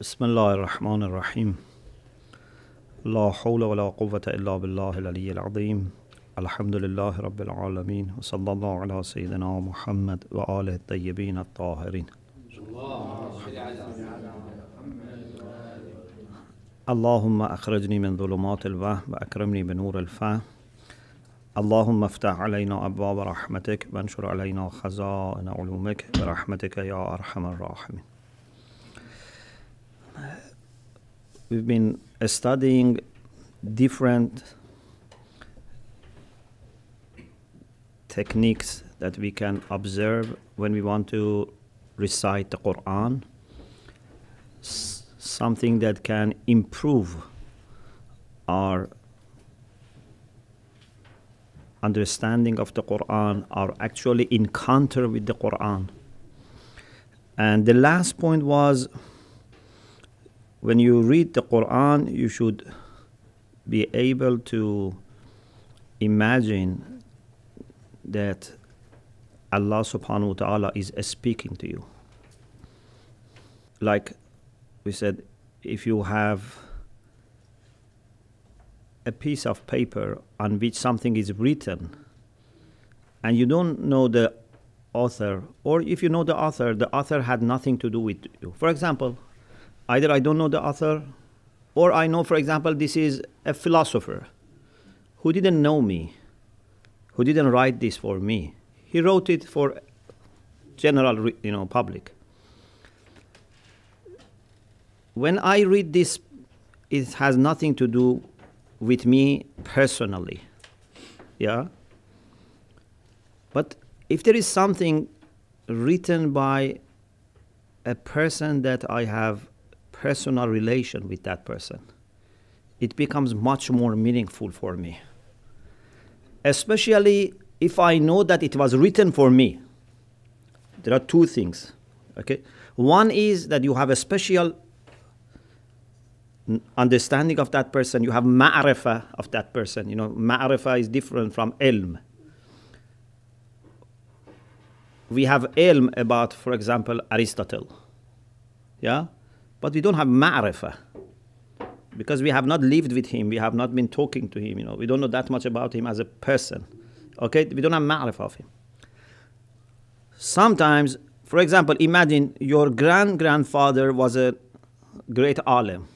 بسم الله الرحمن الرحيم. لا حول ولا قوة إلا بالله العلي العظيم. الحمد لله رب العالمين وصلى الله على سيدنا محمد وآله الطيبين الطاهرين. اللهم أخرجني من ظلمات الوهم وأكرمني بنور الفهم اللهم افتح علينا أبواب رحمتك وانشر علينا خزائن علومك برحمتك يا أرحم الراحمين. We've been studying different techniques that we can observe when we want to recite the Quran, S- something that can improve our understanding of the Quran, our actually encounter with the Quran. And the last point was when you read the Quran, you should be able to imagine that Allah subhanahu wa ta'ala is speaking to you. Like we said, if you have a piece of paper on which something is written and you don't know the author, or if you know the author, the author had nothing to do with you. For example, either I don't know the author, or I know, for example, this is a philosopher who didn't know me, who didn't write this for me. He wrote it for general, you know, public. When I read this, it has nothing to do with me personally. Yeah? But if there is something written by a person that I have personal relation with that person, it becomes much more meaningful for me. Especially if I know that it was written for me. There are two things. Okay? One is that you have a special understanding of that person, you have ma'rifah of that person. You know, ma'rifah is different from ilm. We have ilm about, for example, Aristotle. Yeah? But we don't have ma'rifah. Because we have not lived with him, we have not been talking to him, you know, we don't know that much about him as a person. Okay? We don't have ma'rifah of him. Sometimes, for example, imagine your grand grandfather was a great alim.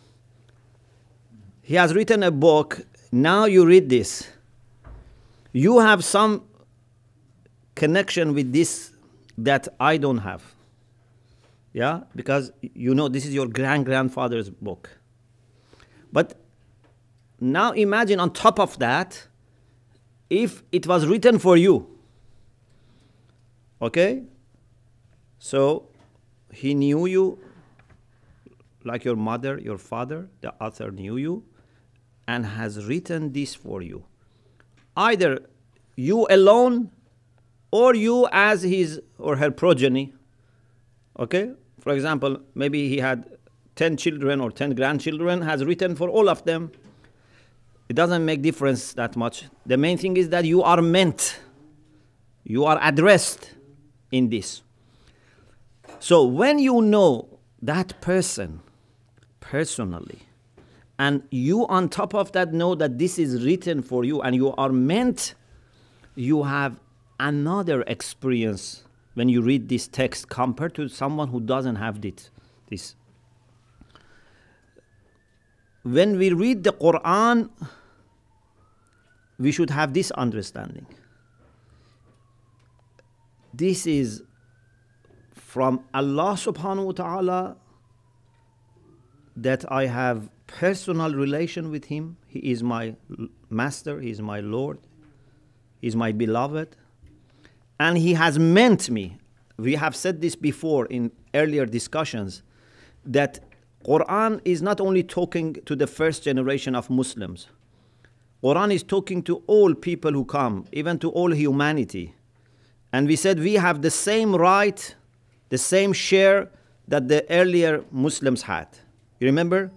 He has written a book. Now you read this. You have some connection with this that I don't have. Yeah? Because you know this is your grand grandfather's book. But now imagine on top of that, if it was written for you. Okay? So he knew you like your mother, your father, the author knew you and has written this for you. Either you alone or you as his or her progeny. Okay? For example, maybe he had 10 children or 10 grandchildren, has written for all of them. It doesn't make difference that much. The main thing is that you are meant, you are addressed in this. So when you know that person personally, and you on top of that know that this is written for you and you are meant, you have another experience when you read this text compared to someone who doesn't have this. this. When we read the Quran, we should have this understanding. This is from Allah subhanahu wa ta'ala that I have personal relation with him. He is my master, he is my Lord, he is my beloved, and he has meant me. We have said this before in earlier discussions that Quran is not only talking to the first generation of Muslims. Quran is talking to all people who come, even to all humanity. And we said we have the same right, the same share that the earlier Muslims had. You remember?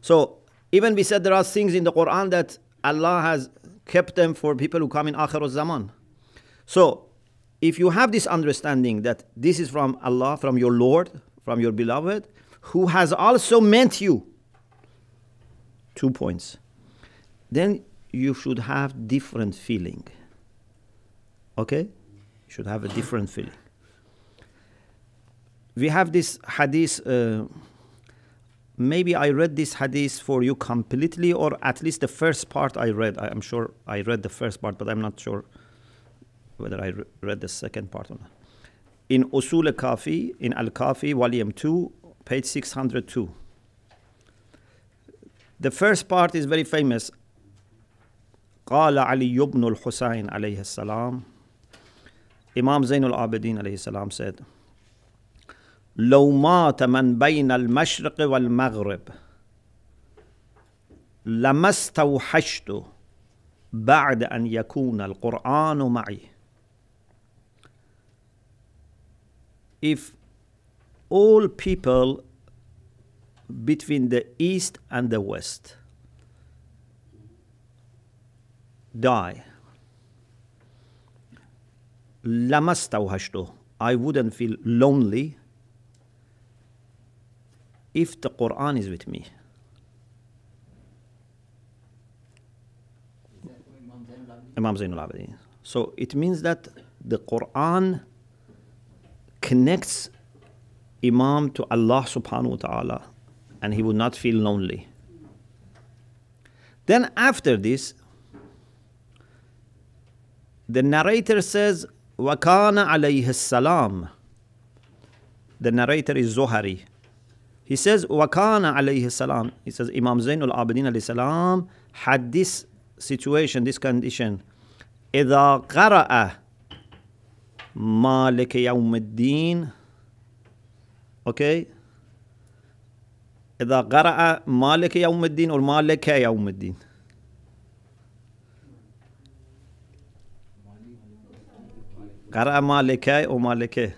So even we said there are things in the Quran that Allah has kept them for people who come in Akhir zaman. So if you have this understanding that this is from Allah, from your Lord, from your beloved, who has also meant you. Two points. Then you should have different feeling. Okay? You should have a different feeling. We have this hadith. Uh, maybe I read this hadith for you completely, or at least the first part I read. I am sure I read the first part, but I'm not sure whether I re- read the second part or not. In Usul al-Kafi, in Al-Kafi, volume 2, page 602. The first part is very famous. قال علي بن الحسين عليه السلام Imam Zainul Abidin عليه السلام said لو مات من بين المشرق والمغرب لما استوحشت بعد أن يكون القرآن معي if all people between the east and the west die لما استوحشته I wouldn't feel lonely if the Quran is with me. Imam Zainul Abidin. So it means that the Quran connects Imam to Allah subhanahu wa ta'ala and he would not feel lonely. Then after this, the narrator says, وَكَانَ عَلَيْهِ السَّلَامُ The narrator is Zohari. He says, وَكَانَ عَلَيْهِ السَّلَامُ He says, Imam Zainul Abidin alayhi salam had this situation, this condition. إِذَا قَرَأَ مالك يوم الدين. okay إذا قرأ مالك يوم الدين or مالك يوم الدين. قرأ مالك أو مالك.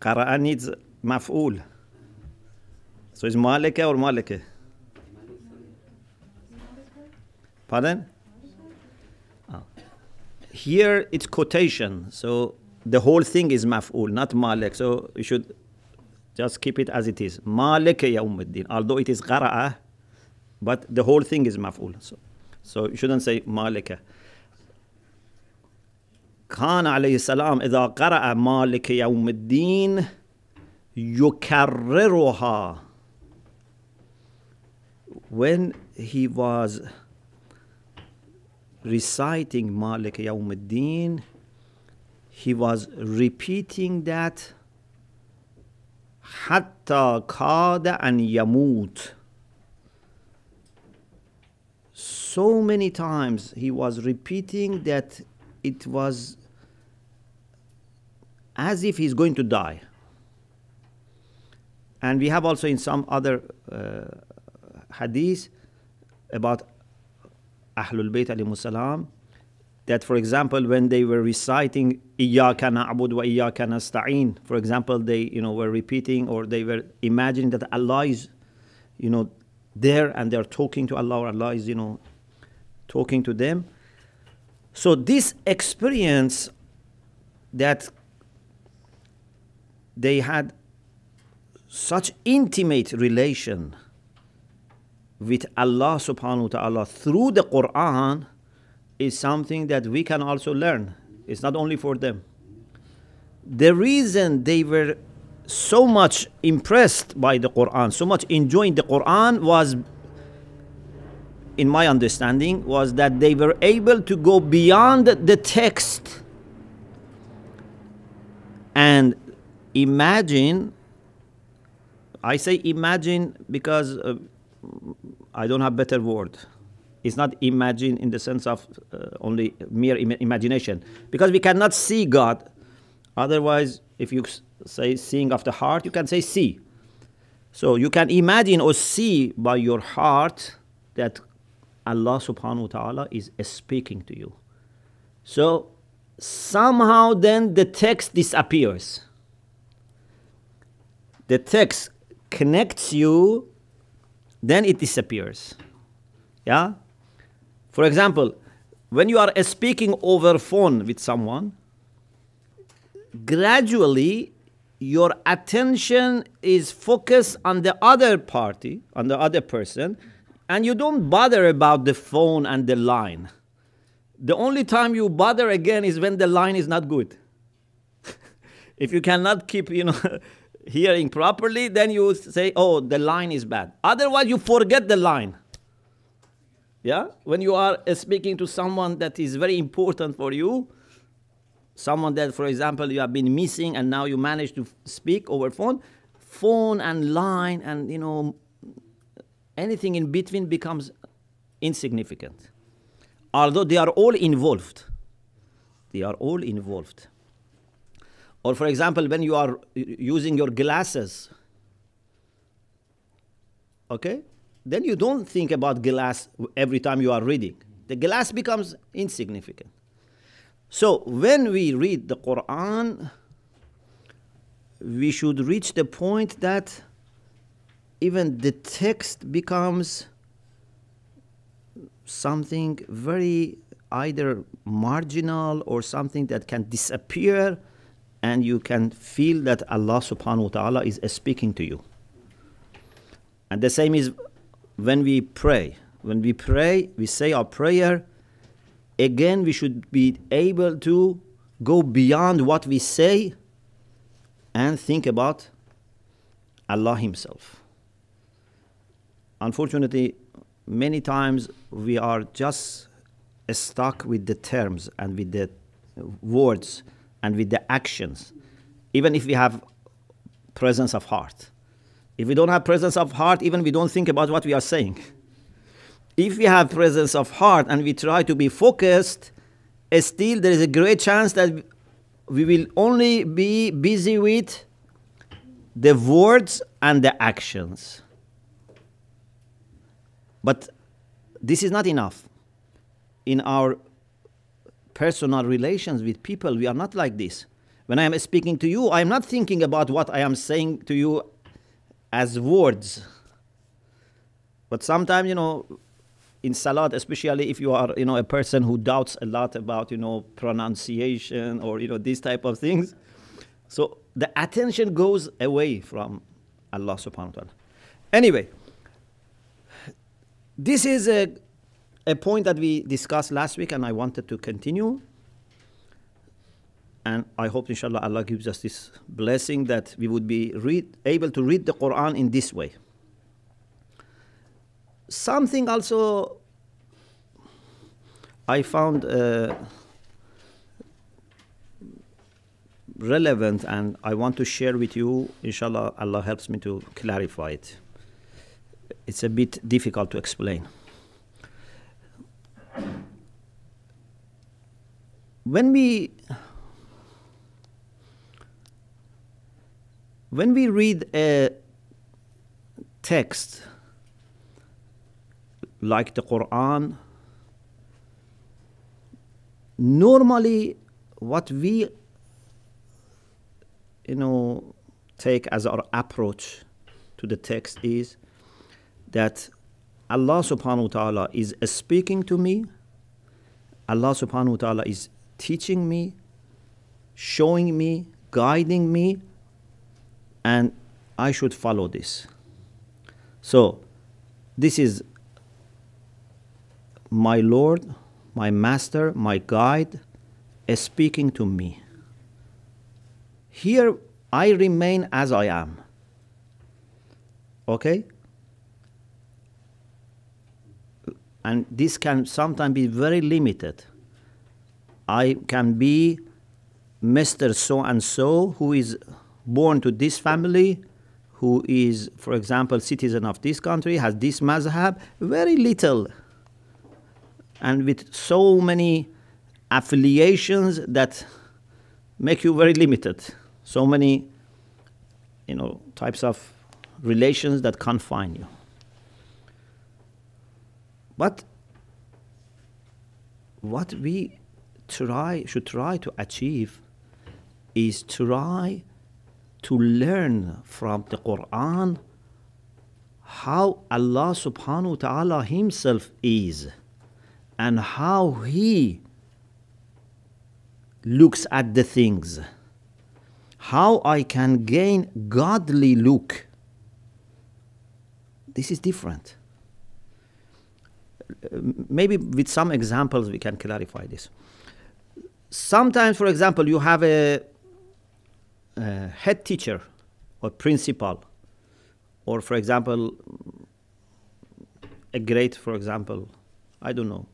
قرأ needs مفعول. So is مالك or مالك. Pardon? Oh. Here it's quotation, so the whole thing is maf'ul, not malik. So you should just keep it as it is. Malik yawmuddin. Although it is qara'a, but the whole thing is maf'ul. So, so you shouldn't say malika. كان عليه السلام إذا قرأ مالك يوم الدين يكررها when he was reciting Malik Yawmuddin, he was repeating that Hatta Kada and Yamut. So many times he was repeating that it was as if he's going to die. And we have also in some other uh, hadith about Ahlul Bayt salam that for example when they were reciting Iyyaka na'bud wa Iyyaka nasta'in for example they you know were repeating or they were imagining that Allah is you know there and they're talking to Allah or Allah is you know talking to them. So this experience that they had such intimate relation with Allah subhanahu wa ta'ala through the Quran is something that we can also learn. It's not only for them. The reason they were so much impressed by the Quran, so much enjoying the Quran was in my understanding was that they were able to go beyond the text and imagine i say imagine because uh, I don't have better word. It's not imagine in the sense of uh, only mere Im- imagination, because we cannot see God. Otherwise, if you say seeing of the heart, you can say see. So you can imagine or see by your heart that Allah subhanahu wa ta'ala is speaking to you. So somehow then the text disappears. The text connects you then it disappears. Yeah? For example, when you are speaking over phone with someone, gradually your attention is focused on the other party, on the other person, and you don't bother about the phone and the line. The only time you bother again is when the line is not good. if you cannot keep, you know, hearing properly, then you say, oh, the line is bad. Otherwise, you forget the line. Yeah? When you are uh, speaking to someone that is very important for you, someone that, for example, you have been missing and now you manage to speak over phone, phone and line and, you know, anything in between becomes insignificant. Although they are all involved. They are all involved. Or, for example, when you are using your glasses, okay, then you don't think about glass every time you are reading. The glass becomes insignificant. So when we read the Quran, we should reach the point that even the text becomes something very either marginal or something that can disappear and you can feel that Allah subhanahu wa ta'ala is speaking to you. And the same is when we pray. When we pray, we say our prayer again, we should be able to go beyond what we say and think about Allah Himself. Unfortunately, many times we are just stuck with the terms and with the words and with the actions, even if we have presence of heart. If we don't have presence of heart, even we don't think about what we are saying if we have presence of heart and we try to be focused, eh, still there is a great chance that we will only be busy with the words and the actions. But this is not enough. In our personal relations with people, we are not like this. When I am speaking to you, I am not thinking about what I am saying to you as words. But sometimes, you know, in salat, especially if you are, you know, a person who doubts a lot about, you know, pronunciation or, you know, these type of things. So the attention goes away from Allah subhanahu wa ta'ala. Anyway, this is a, a point that we discussed last week and I wanted to continue. And I hope, inshallah, Allah gives us this blessing that we would be read, able to read the Quran in this way something also I found uh, relevant and I want to share with you. Inshallah, Allah helps me to clarify it. It's a bit difficult to explain. When we when we read a text like the Quran, normally what we you know take as our approach to the text is that Allah subhanahu wa ta'ala is speaking to me, Allah subhanahu wa ta'ala is teaching me, showing me, guiding me, and I should follow this. So, this is my Lord, my Master, my Guide, is speaking to me. Here I remain as I am. Okay? And this can sometimes be very limited. I can be Mr. So and so who is born to this family, who is, for example, citizen of this country, has this mazhab, very little and with so many affiliations that make you very limited. So many, you know, types of relations that confine you. But what we try should try to achieve is try to learn from the Quran how Allah subhanahu wa ta'ala himself is and how he looks at the things. how I can gain godly look. This is different. Uh, Maybe with some examples we can clarify this. Sometimes, for example, you have a, a head teacher or principal, or for example, a great, for example, I don't know,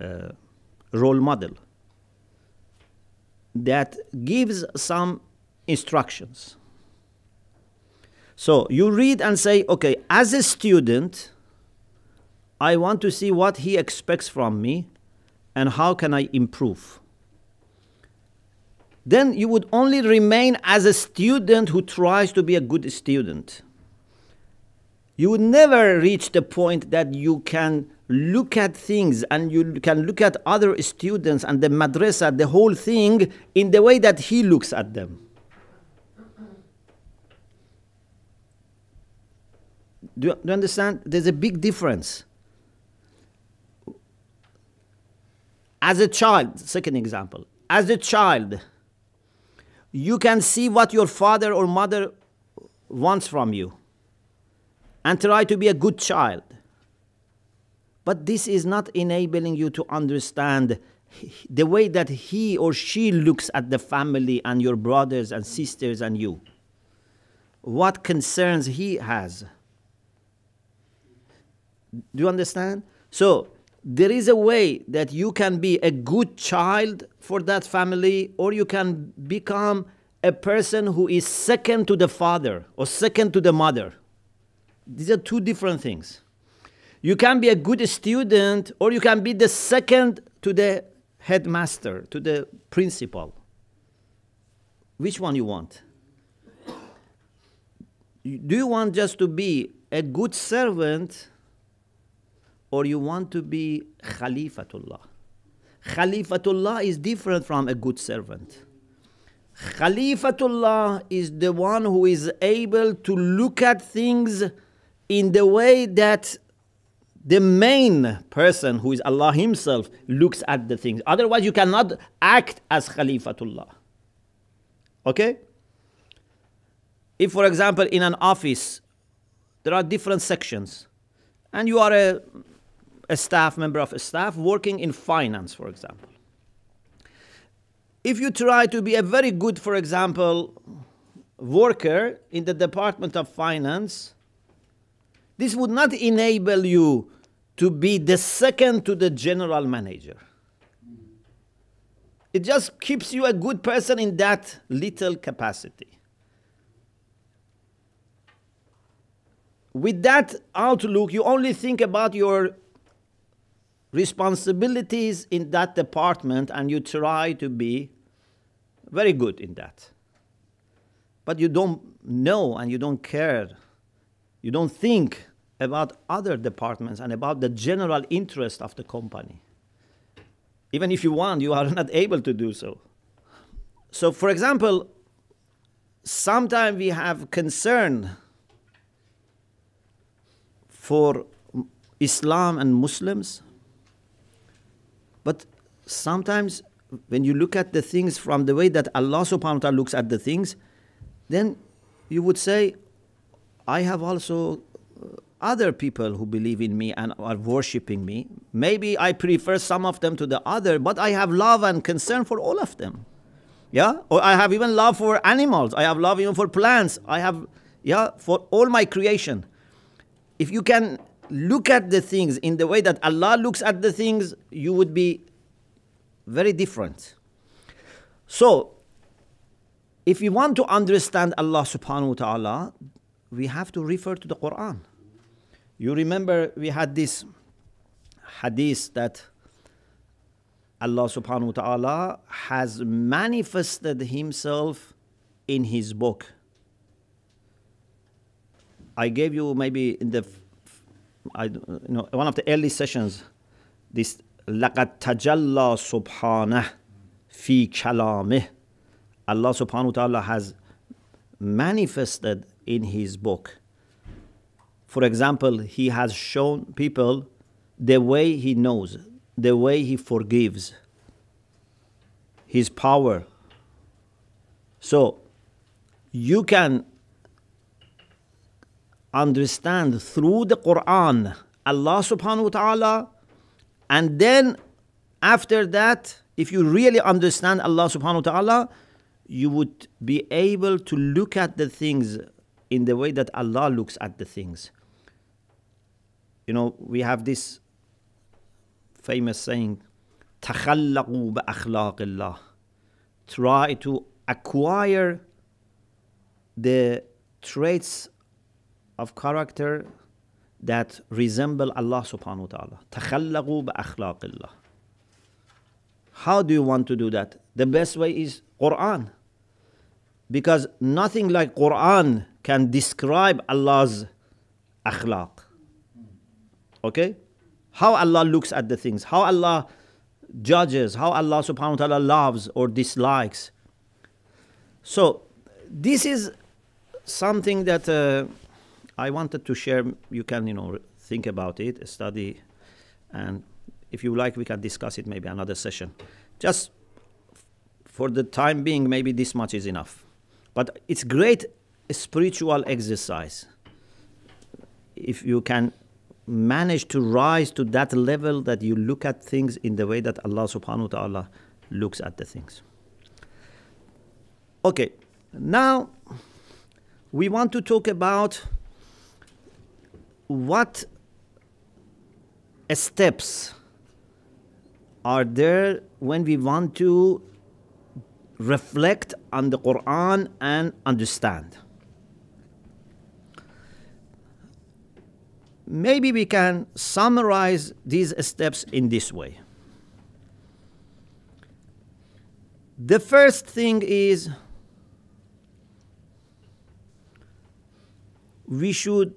uh, role model that gives some instructions. So you read and say, okay, as a student, I want to see what he expects from me and how can I improve. Then you would only remain as a student who tries to be a good student. You would never reach the point that you can look at things and you can look at other students and the madrasa, the whole thing, in the way that he looks at them. Do you, understand? There's a big difference. As a child, second example, as a child, you can see what your father or mother wants from you and try to be a good child. But this is not enabling you to understand the way that he or she looks at the family and your brothers and sisters and you. What concerns he has. Do you understand? So, there is a way that you can be a good child for that family, or you can become a person who is second to the father or second to the mother. These are two different things. You can be a good student, or you can be the second to the headmaster, to the principal. Which one you want? Do you want just to be a good servant, or you want to be Khalifatullah? Khalifatullah is different from a good servant. Khalifatullah is the one who is able to look at things in the way that the main person, who is Allah Himself, looks at the things. Otherwise, you cannot act as Khalifatullah. Okay? If, for example, in an office, there are different sections, and you are a, a staff member of a staff working in finance, for example. If you try to be a very good, for example, worker in the Department of Finance, this would not enable you to be the second to the general manager. It just keeps you a good person in that little capacity. With that outlook, you only think about your responsibilities in that department and you try to be very good in that. But you don't know and you don't care. You don't think about other departments and about the general interest of the company. Even if you want, you are not able to do so. So, for example, sometimes we have concern for Islam and Muslims, but sometimes when you look at the things from the way that Allah subhanahu wa ta'ala looks at the things, then you would say, I have also uh, other people who believe in me and are worshiping me. Maybe I prefer some of them to the other, but I have love and concern for all of them. Yeah? Or I have even love for animals. I have love even for plants. I have, yeah, for all my creation. If you can look at the things in the way that Allah looks at the things, you would be very different. So, if we want to understand Allah subhanahu wa ta'ala, we have to refer to the Quran. You remember we had this hadith that Allah subhanahu wa ta'ala has manifested himself in his book. I gave you maybe in the I, you know, one of the early sessions this لقد تجلى سبحانه في كلامه Allah subhanahu wa ta'ala has manifested in his book. For example, he has shown people the way he knows, the way he forgives, his power. So, you can understand through the Quran Allah subhanahu wa ta'ala, and then after that, if you really understand Allah subhanahu wa ta'ala, you would be able to look at the things in the way that Allah looks at the things. You know, we have this famous saying, تخلقوا بأخلاق الله. Try to acquire the traits of character that resemble Allah subhanahu wa ta'ala. تخلقوا بأخلاق الله. How do you want to do that? The best way is Quran. Because nothing like Quran can describe Allah's akhlaq. Okay? How Allah looks at the things, how Allah judges, how Allah subhanahu wa ta'ala loves or dislikes. So, this is something that uh, I wanted to share. You can, you know, think about it, study, and if you like, we can discuss it maybe another session. Just for the time being, maybe this much is enough. But it's great spiritual exercise if you can manage to rise to that level that you look at things in the way that Allah subhanahu wa ta'ala looks at the things. Okay, now we want to talk about what steps are there when we want to reflect on the Quran and understand. Maybe we can summarize these steps in this way. The first thing is we should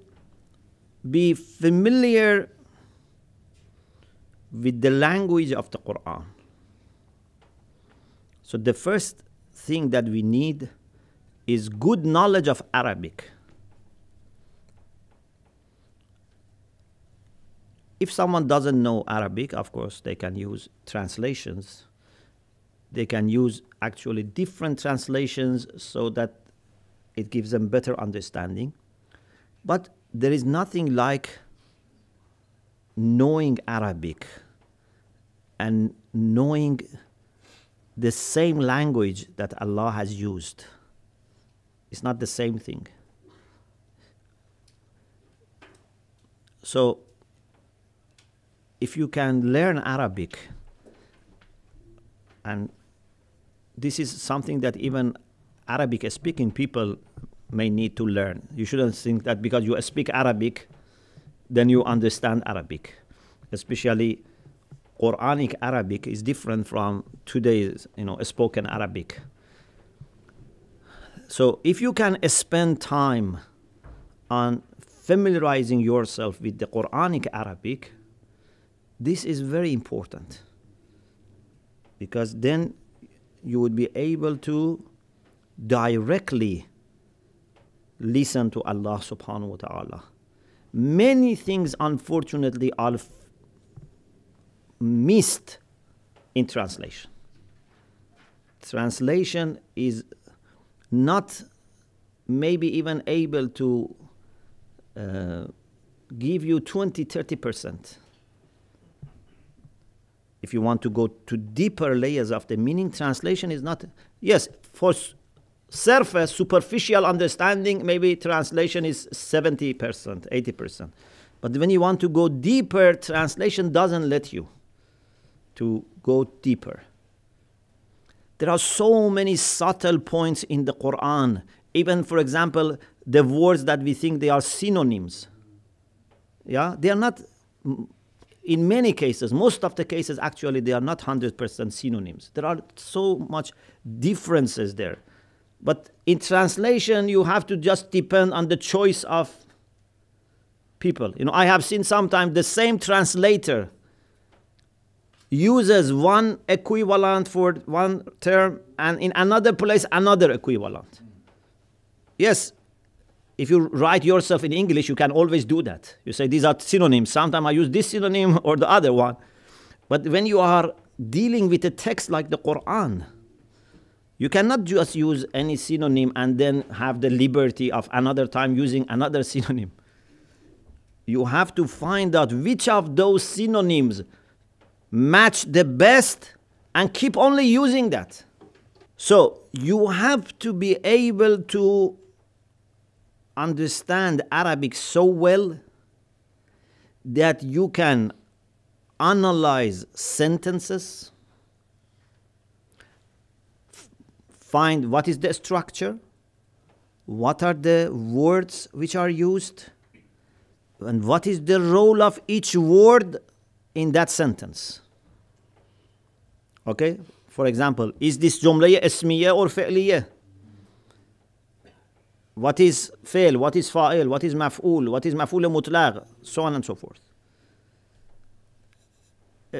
be familiar with the language of the Quran. So, the first thing that we need is good knowledge of Arabic. If someone doesn't know Arabic, of course, they can use translations. They can use actually different translations so that it gives them better understanding. But there is nothing like knowing Arabic and knowing the same language that Allah has used. It's not the same thing. So, if you can learn Arabic, and this is something that even Arabic speaking people may need to learn. You shouldn't think that because you speak Arabic, then you understand Arabic. Especially Quranic Arabic is different from today's, you know, spoken Arabic. So if you can spend time on familiarizing yourself with the Quranic Arabic, this is very important because then you would be able to directly listen to Allah subhanahu wa ta'ala. Many things, unfortunately, are missed in translation. Translation is not maybe even able to uh, give you 20 30% if you want to go to deeper layers of the meaning translation is not yes for surface, superficial understanding, maybe translation is 70%, 80%. But when you want to go deeper, translation doesn't let you to go deeper. There are so many subtle points in the Quran. Even, for example, the words that we think they are synonyms. Yeah, they are not, in many cases, most of the cases, actually, they are not 100% synonyms. There are so much differences there. But in translation, you have to just depend on the choice of people. You know, I have seen sometimes the same translator uses one equivalent for one term and in another place another equivalent. Yes, if you write yourself in English, you can always do that. You say these are synonyms. Sometimes I use this synonym or the other one. But when you are dealing with a text like the Quran, You cannot just use any synonym and then have the liberty of another time using another synonym. You have to find out which of those synonyms match the best and keep only using that. So you have to be able to understand Arabic so well that you can analyze sentences, find what is the structure, what are the words which are used, and what is the role of each word in that sentence. Okay? For example, is this جملة اسمية or فعلية? What is فعل? What is فاعل? What is مفعول? What is مفعول مطلق? So on and so forth. Uh,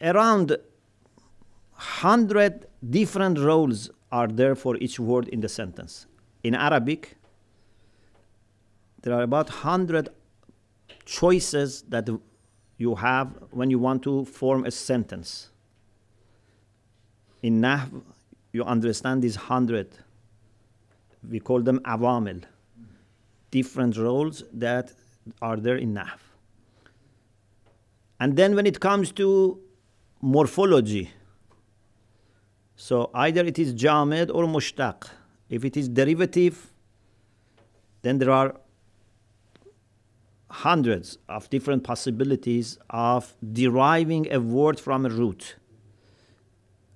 Around 100 different roles are there for each word in the sentence. In Arabic, there are about 100 choices that you have when you want to form a sentence. In Nahv, you understand these 100. We call them awamil, different roles that are there in Nahv. And then when it comes to morphology, so either it is jamid or mushtaq. If it is derivative, then there are hundreds of different possibilities of deriving a word from a root.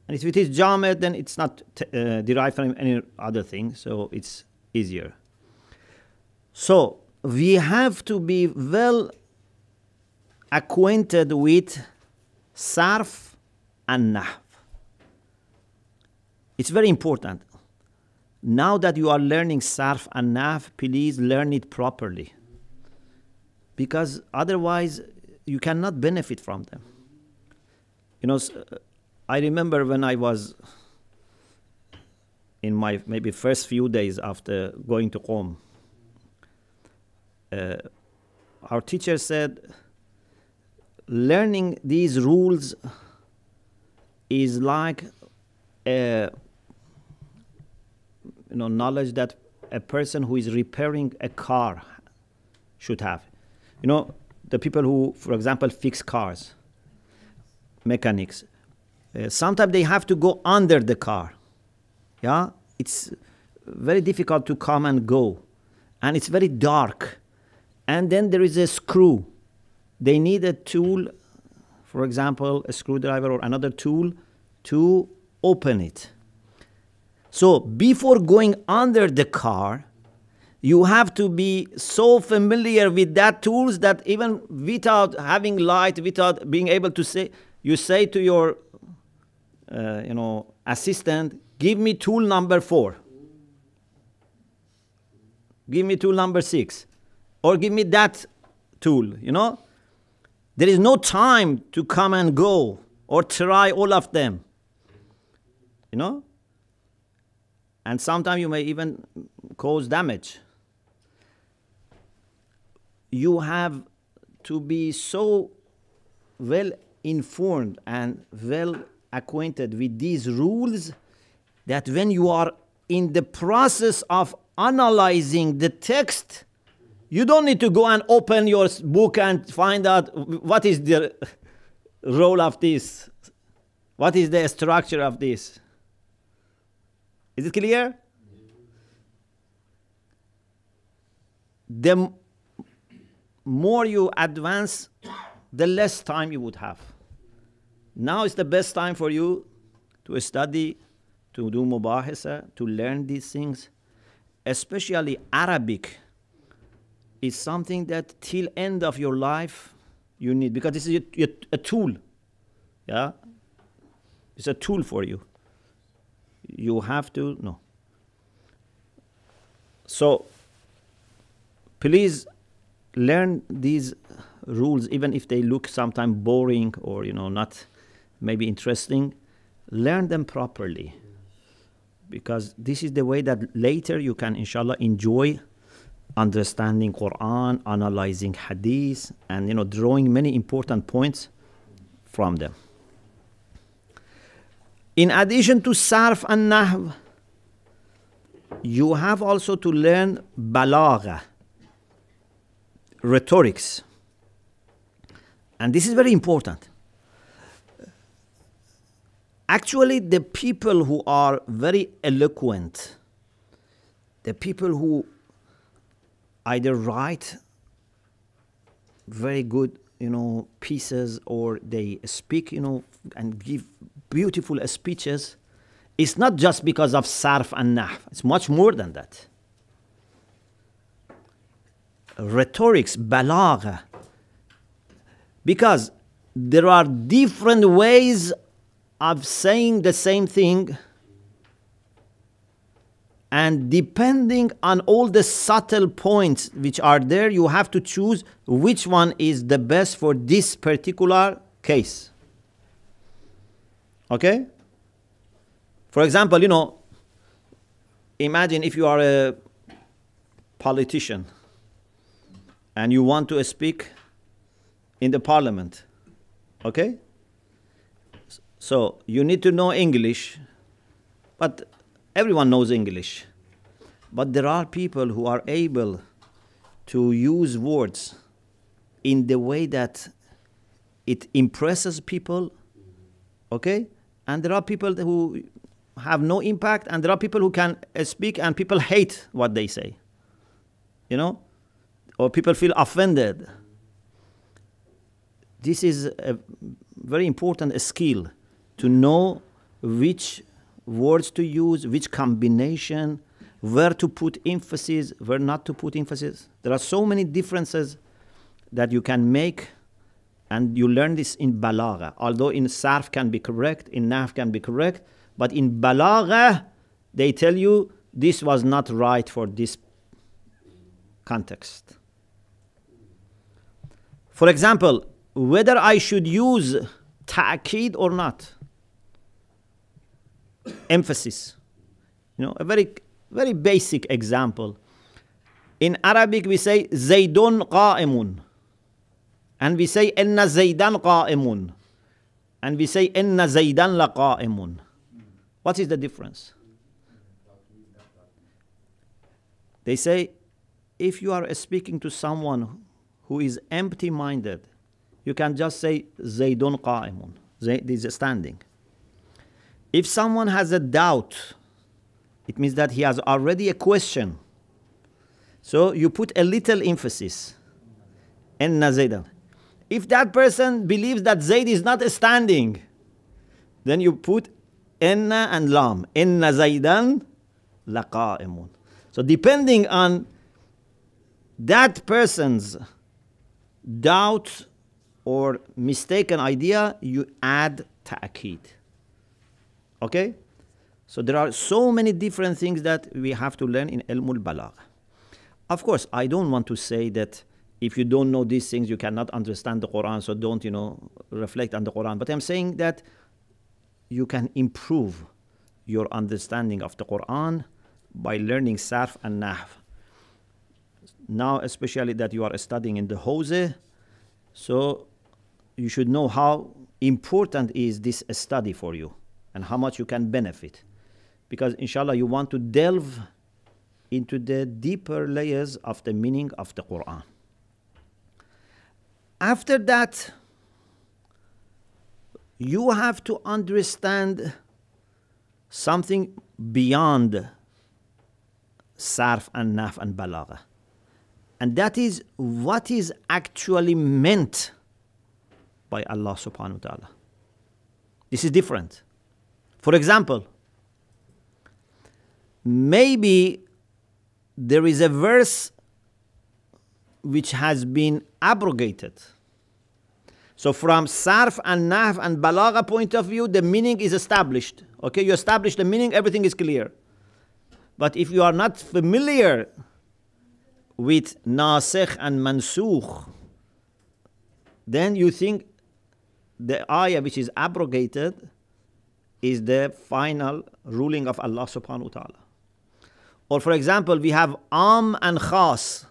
And if it is jamid, then it's not uh, derived from any other thing, so it's easier. So we have to be well acquainted with sarf and nahv. It's very important. Now that you are learning sarf and nahv, please learn it properly because otherwise you cannot benefit from them. You know, I remember when I was in my maybe first few days after going to Qom, uh, our teacher said, learning these rules is like a you know knowledge that a person who is repairing a car should have. You know, the people who, for example, fix cars, mechanics, uh, sometimes they have to go under the car. Yeah, it's very difficult to come and go, and it's very dark. And then there is a screw. They need a tool, for example, a screwdriver or another tool to open it. So before going under the car, you have to be so familiar with that tools that even without having light, without being able to say, you say to your, uh, you know, assistant, give me tool number four. Give me tool number six. Or give me that tool, you know? There is no time to come and go or try all of them. You know? And sometimes you may even cause damage. You have to be so well informed and well acquainted with these rules that when you are in the process of analyzing the text, you don't need to go and open your book and find out what is the role of this, what is the structure of this. Is it clear? The more you advance, the less time you would have. Now is the best time for you to study, to do mubahasa, to learn these things. Especially Arabic is something that till end of your life you need because this is a, a, a tool. Yeah, it's a tool for you. You have to no. So please learn these rules even if they look sometimes boring or you know not maybe interesting learn them properly because this is the way that later you can inshallah enjoy understanding quran analyzing hadith and you know drawing many important points from them In addition to sarf and nahv, you have also to learn balagha, rhetorics. And this is very important. Actually, the people who are very eloquent, the people who either write very good, you know, pieces or they speak, you know, and give beautiful speeches, it's not just because of sarf and nahv. It's much more than that. Rhetorics, balagha. Because there are different ways of saying the same thing and depending on all the subtle points which are there you have to choose which one is the best for this particular case okay for example you know imagine if you are a politician and you want to speak in the parliament okay so you need to know English, but everyone knows English. But there are people who are able to use words in the way that it impresses people, okay? And there are people who have no impact, and there are people who can uh, speak and people hate what they say, you know? Or people feel offended. This is a very important skill to know which words to use, which combination, where to put emphasis, where not to put emphasis. There are so many differences that you can make, and you learn this in balagha. Although in sarf can be correct, in naf can be correct, but in balagha, they tell you this was not right for this context. For example, whether I should use ta'kid or not emphasis. You know, a very, very basic example. In Arabic, we say Zaydun qa'imun. And we say Inna Zaydan qa'imun. And we say Inna Zaydan la qa'imun. What is the difference? They say if you are speaking to someone who is empty minded, you can just say Zaydun qa'imun. Zayd is standing. If someone has a doubt, it means that he has already a question. So you put a little emphasis. in Zaidan. If that person believes that Zaid is not standing, then you put inna and lam. Inna Zaidan laqa'imun. So depending on that person's doubt or mistaken idea, you add ta'kid. Okay? So there are so many different things that we have to learn in Ilmul Balagh. Of course, I don't want to say that if you don't know these things, you cannot understand the Quran, so don't, you know, reflect on the Quran. But I'm saying that you can improve your understanding of the Quran by learning Sarf and Nahv. Now, especially that you are studying in the Hawza, so you should know how important is this study for you and how much you can benefit. Because inshallah, you want to delve into the deeper layers of the meaning of the Quran. After that, you have to understand something beyond sarf and naf and balagha. And that is what is actually meant by Allah subhanahu wa ta'ala. This is different. For example, maybe there is a verse which has been abrogated. So from sarf and nahv and balagha point of view, the meaning is established. Okay, you establish the meaning, everything is clear. But if you are not familiar with nasikh and mansukh, then you think the ayah which is abrogated is the final ruling of Allah subhanahu wa ta'ala. Or for example, we have am and khas,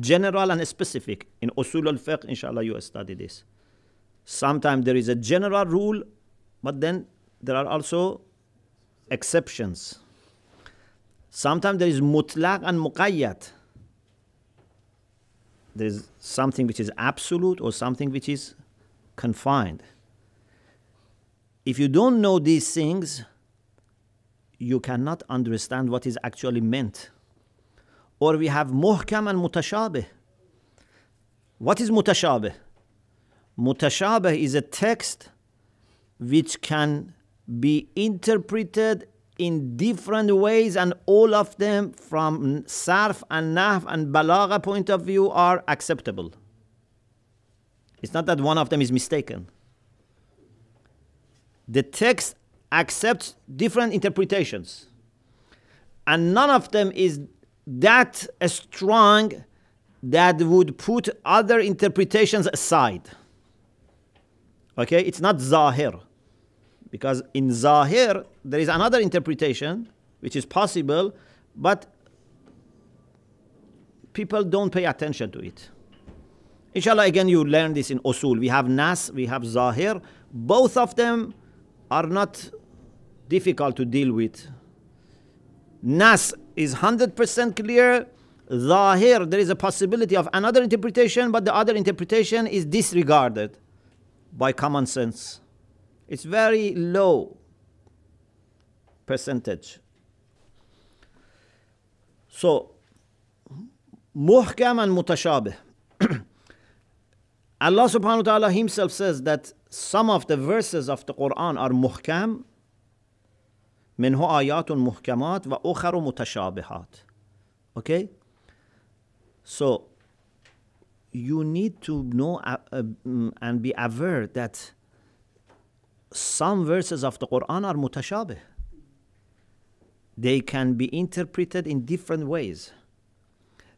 general and specific. In usul al-fiqh, inshallah, you study this. Sometimes there is a general rule, but then there are also exceptions. Sometimes there is mutlaq and muqayyad. There is something which is absolute or something which is confined. If you don't know these things, you cannot understand what is actually meant. Or we have muhkam and mutashabih. What is mutashabih? Mutashabih is a text which can be interpreted in different ways and all of them from sarf and nahf and balagha point of view are acceptable. It's not that one of them is mistaken. The text accepts different interpretations and none of them is that strong that would put other interpretations aside. Okay, it's not zahir. Because in zahir, there is another interpretation which is possible, but people don't pay attention to it. Inshallah, again, you learn this in usul. We have nas, we have zahir. Both of them are not difficult to deal with. Nas is 100% clear. Zahir, there is a possibility of another interpretation, but the other interpretation is disregarded by common sense. It's very low percentage. So, muhkam and mutashabih. Allah subhanahu wa ta'ala himself says that some of the verses of the Quran are muhkam منه آيات محكمات وأخر متشابهات okay so you need to know uh, uh, and be aware that some verses of the Quran are mutashabih. They can be interpreted in different ways.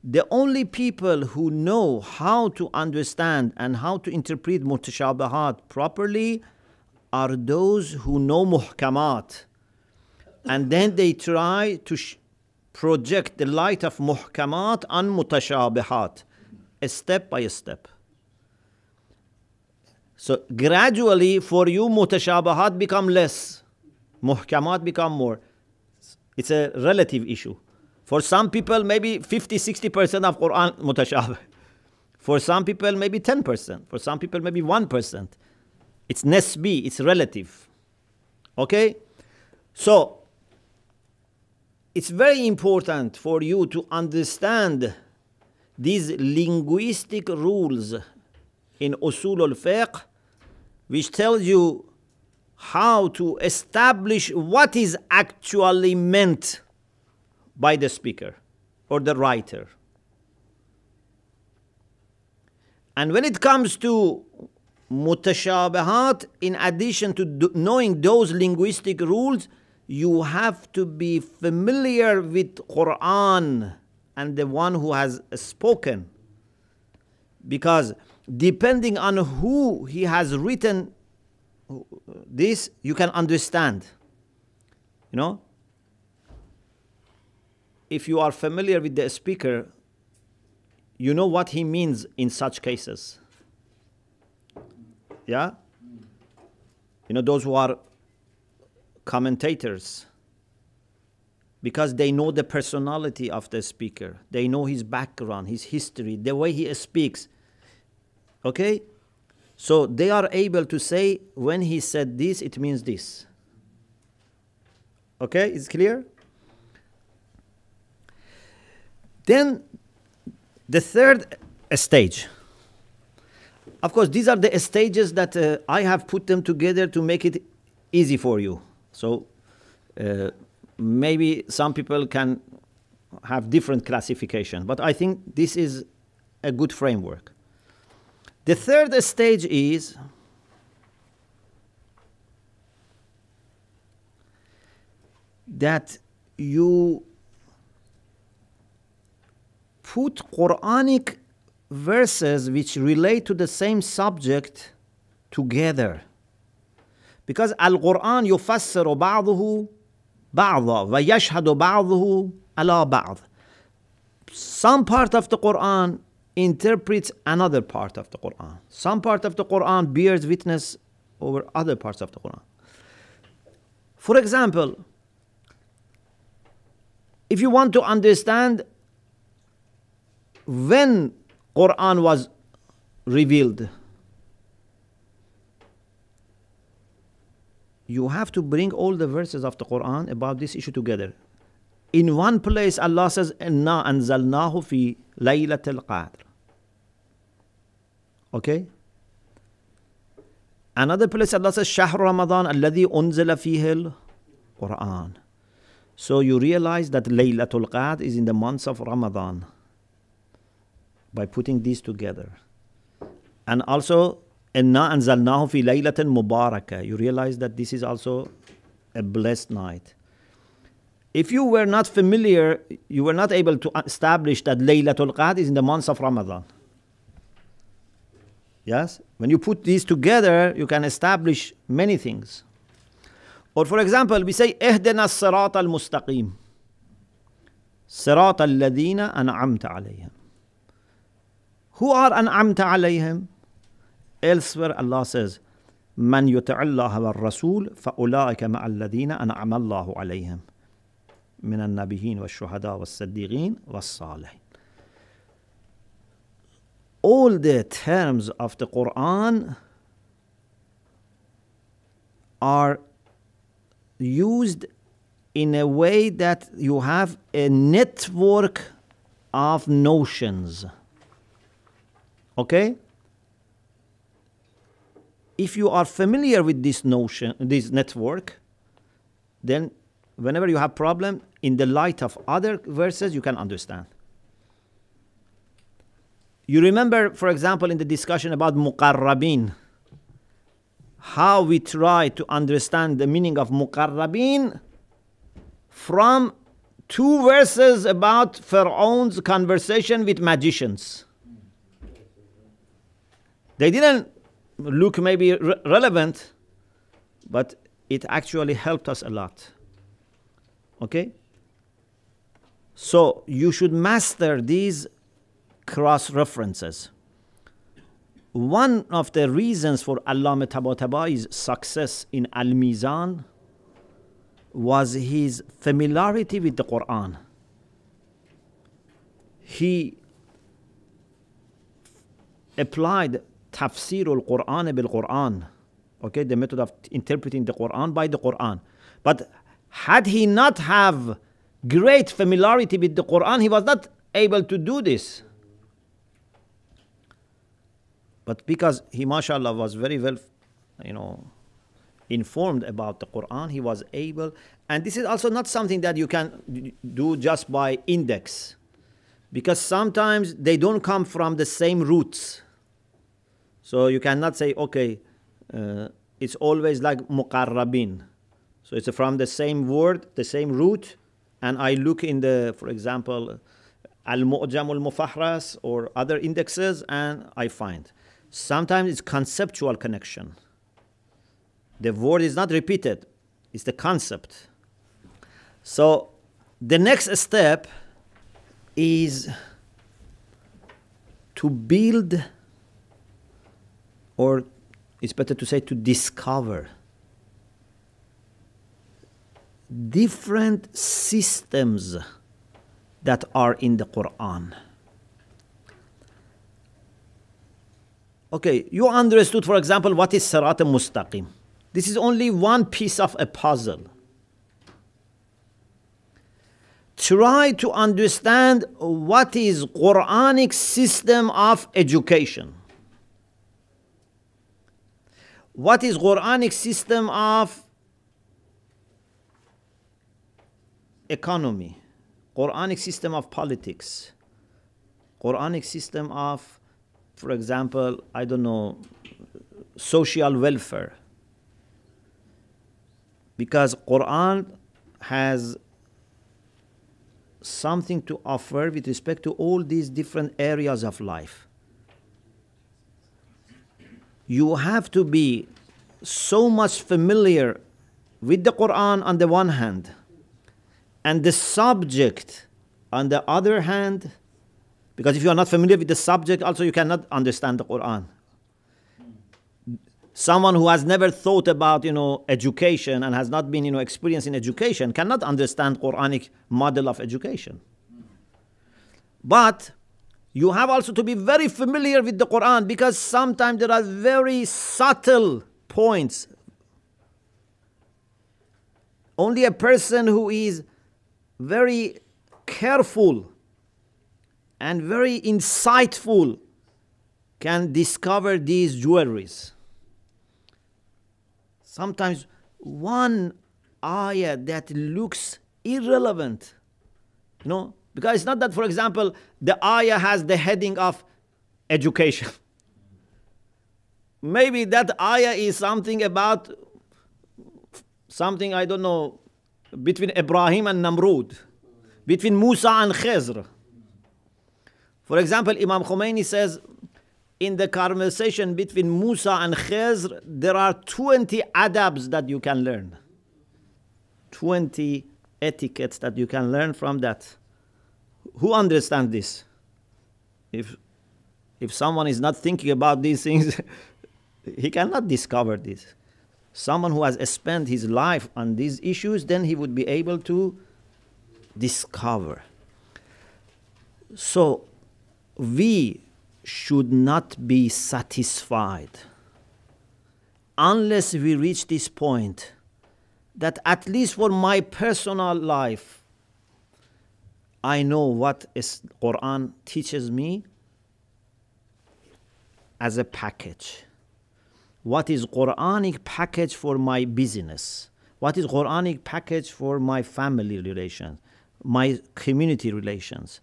The only people who know how to understand and how to interpret mutashabihat properly are those who know muhkamat. And then they try to project the light of muhkamat on mutashabihat step by step. So gradually for you mutashabihat become less, muhkamat become more. It's a relative issue. For some people maybe 50 60% of Quran mutashabah. For some people maybe 10%. For some people maybe 1%. It's nesbi, it's relative. Okay? So it's very important for you to understand these linguistic rules in usul al-fiqh which tells you how to establish what is actually meant by the speaker or the writer. And when it comes to mutashabahat, in addition to knowing those linguistic rules, you have to be familiar with Quran and the one who has spoken. Because depending on who he has written this, you can understand. You know? If you are familiar with the speaker, you know what he means in such cases. Yeah? You know, those who are commentators because they know the personality of the speaker. They know his background, his history, the way he speaks. Okay? So they are able to say, when he said this, it means this. Okay? Is clear? Then the third stage. Of course, these are the stages that uh, I have put them together to make it easy for you. So, uh, maybe some people can have different classification, but I think this is a good framework. The third stage is that you put Quranic verses which relate to the same subject together. Because Al-Quran يفسر بعضه بعضا ويشهد بعضه على بعض some part of the Quran interprets another part of the Quran some part of the Quran bears witness over other parts of the Quran For example, if you want to understand when Quran was revealed, you have to bring all the verses of the Quran about this issue together. In one place, Allah says, "Inna anzalnahu fi laylatil qadr." Okay. Another place, Allah says, "Shahr Ramadan alladhi unzila fihi al-Quran." So you realize that Laylatul Qadr is in the months of Ramadan by putting these together. And also, Inna anzalnahu fi laylatin mubarakah. You realize that this is also a blessed night. If you were not familiar, you were not able to establish that Laylatul Qadr is in the months of Ramadan. Yes? When you put these together, you can establish many things. Or for example, we say, اهدنا الصراط المستقيم صراط الذين أنعمت عليهم Who are أنعمت عليهم? Elsewhere Allah says, من يطع الله والرسول فأولئك مع الذين أنعم الله عليهم من النبيين والشهداء والصديقين والصالحين All the terms of the Quran are used in a way that you have a network of notions. Okay? If you are familiar with this notion, this network, then whenever you have problem, in the light of other verses, you can understand. You remember, for example, in the discussion about muqarrabin, how we try to understand the meaning of muqarrabin from two verses about Pharaoh's conversation with magicians. They didn't look maybe re- relevant, but it actually helped us a lot. Okay? So you should master these cross references one of the reasons for Allama Tabatabai's success in Al Mizan was his familiarity with the Quran. He applied tafsir al Quran bil Quran, okay, the method of interpreting the Quran by the Quran. But had he not have great familiarity with the Quran, he was not able to do this. But because he, mashallah, was very well, you know, informed about the Quran, he was able, and this is also not something that you can do just by index, because sometimes they don't come from the same roots. So you cannot say, okay, uh, it's always like muqarrabin. So it's from the same word, the same root, and I look in the, for example, al-mu'jam al-mufahras or other indexes, and I find. Sometimes it's conceptual connection. The word is not repeated, it's the concept. So the next step is to build, or it's better to say to discover, different systems that are in the Quran. Okay, you understood, for example, what is Sirat Mustaqim. This is only one piece of a puzzle. Try to understand what is Quranic system of education. What is Quranic system of economy? Quranic system of politics? Quranic system of for example, I don't know, social welfare. Because Quran has something to offer with respect to all these different areas of life. You have to be so much familiar with the Quran on the one hand, and the subject on the other hand because if you are not familiar with the subject, also you cannot understand the Quran. someone who has never thought about you know education and has not been you know experienced in education cannot understand quranic model of education but you have also to be very familiar with the quran because sometimes there are very subtle points. Only a person who is very careful and very insightful can discover these jewelries. Sometimes one ayah that looks irrelevant, you know, because it's not that, for example, the ayah has the heading of education. Maybe that ayah is something about something, I don't know, between Ibrahim and Namrud, between Musa and Khizr. For example, Imam Khomeini says, in the conversation between Musa and Khizr, there are 20 adabs that you can learn. 20 etiquettes that you can learn from that. Who understands this? If, if someone is not thinking about these things, he cannot discover this. Someone who has spent his life on these issues, then he would be able to discover. So, we should not be satisfied unless we reach this point that at least for my personal life I know what is Quran teaches me as a package. What is Quranic package for my business? What is Quranic package for my family relations, my community relations?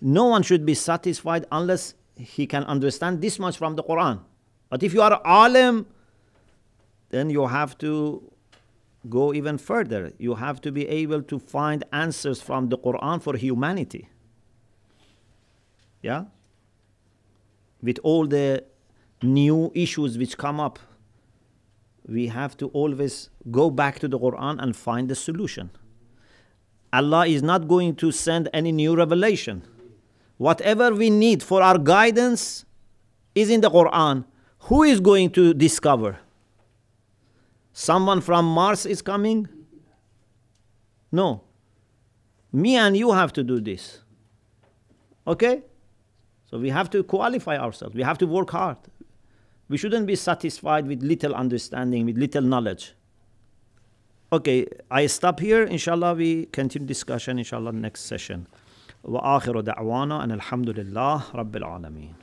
no one should be satisfied unless he can understand this much from the Quran. But if you are alim, then you have to go even further. You have to be able to find answers from the Quran for humanity. Yeah? With all the new issues which come up, we have to always go back to the Quran and find the solution. Allah is not going to send any new revelation whatever we need for our guidance is in the Quran. Who is going to discover? Someone from Mars is coming? No. Me and you have to do this. Okay? So we have to qualify ourselves. We have to work hard. We shouldn't be satisfied with little understanding, with little knowledge. Okay, I stop here. Inshallah, we continue discussion, inshallah, next session. واخر دعوانا ان الحمد لله رب العالمين